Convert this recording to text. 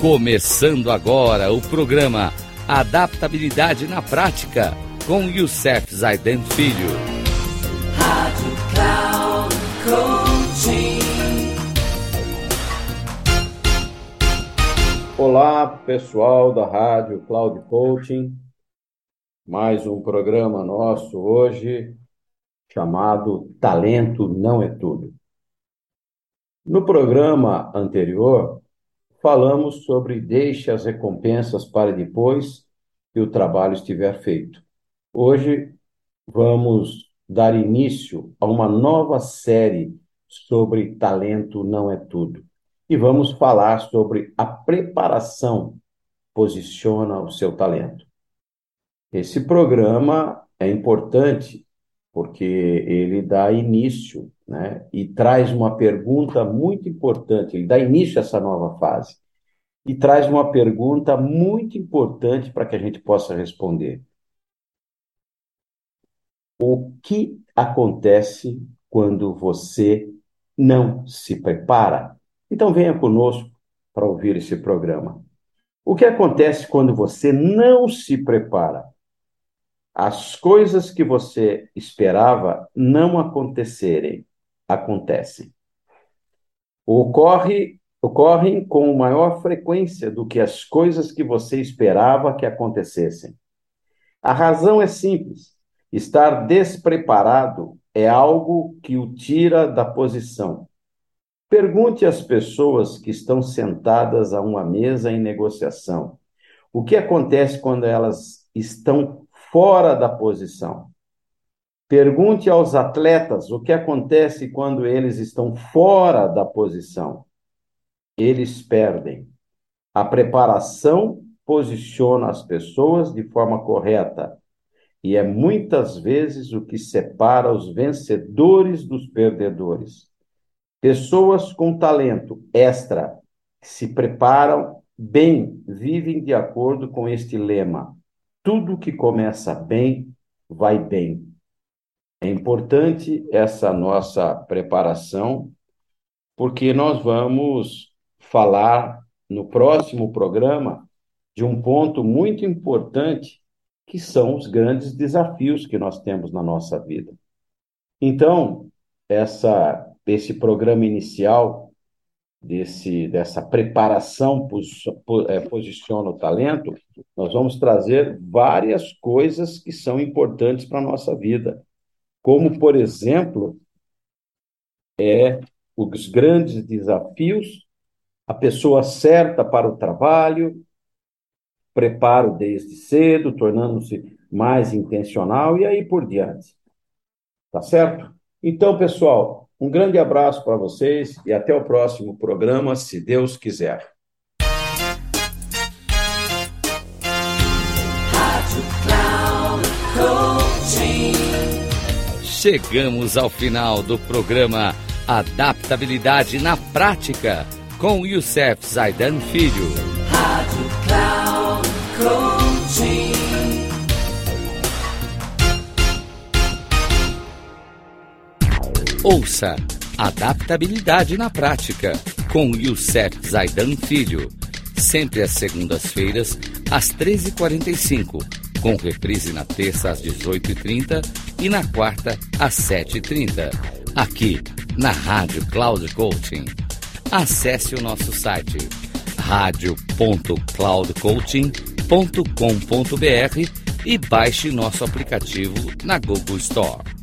Começando agora o programa Adaptabilidade na Prática com Youssef Zaiden Filho. Rádio Cloud Coaching. Olá, pessoal da Rádio Cloud Coaching. Mais um programa nosso hoje chamado Talento Não é Tudo. No programa anterior, falamos sobre deixe as recompensas para depois que o trabalho estiver feito. Hoje vamos dar início a uma nova série sobre talento não é tudo. E vamos falar sobre a preparação posiciona o seu talento. Esse programa é importante porque ele dá início né? e traz uma pergunta muito importante. Ele dá início a essa nova fase e traz uma pergunta muito importante para que a gente possa responder. O que acontece quando você não se prepara? Então venha conosco para ouvir esse programa. O que acontece quando você não se prepara? As coisas que você esperava não acontecerem acontecem. Ocorre, ocorrem com maior frequência do que as coisas que você esperava que acontecessem. A razão é simples. Estar despreparado é algo que o tira da posição. Pergunte às pessoas que estão sentadas a uma mesa em negociação. O que acontece quando elas estão fora da posição? Pergunte aos atletas o que acontece quando eles estão fora da posição. Eles perdem. A preparação posiciona as pessoas de forma correta e é muitas vezes o que separa os vencedores dos perdedores. Pessoas com talento extra que se preparam bem vivem de acordo com este lema: tudo que começa bem vai bem. É importante essa nossa preparação, porque nós vamos falar no próximo programa de um ponto muito importante, que são os grandes desafios que nós temos na nossa vida. Então, essa, esse programa inicial desse, dessa preparação é, posiciona o talento, nós vamos trazer várias coisas que são importantes para a nossa vida como, por exemplo, é os grandes desafios, a pessoa certa para o trabalho, preparo desde cedo, tornando-se mais intencional e aí por diante. Tá certo? Então, pessoal, um grande abraço para vocês e até o próximo programa, se Deus quiser. Chegamos ao final do programa Adaptabilidade na Prática com Youssef Zaidan Filho. Rádio Cloud Coaching. Ouça Adaptabilidade na Prática com Youssef Zaidan Filho. Sempre às segundas-feiras, às 13h45 com reprise na terça às 18h30 e na quarta às 7h30, aqui na Rádio Cloud Coaching. Acesse o nosso site radio.cloudcoaching.com.br e baixe nosso aplicativo na Google Store.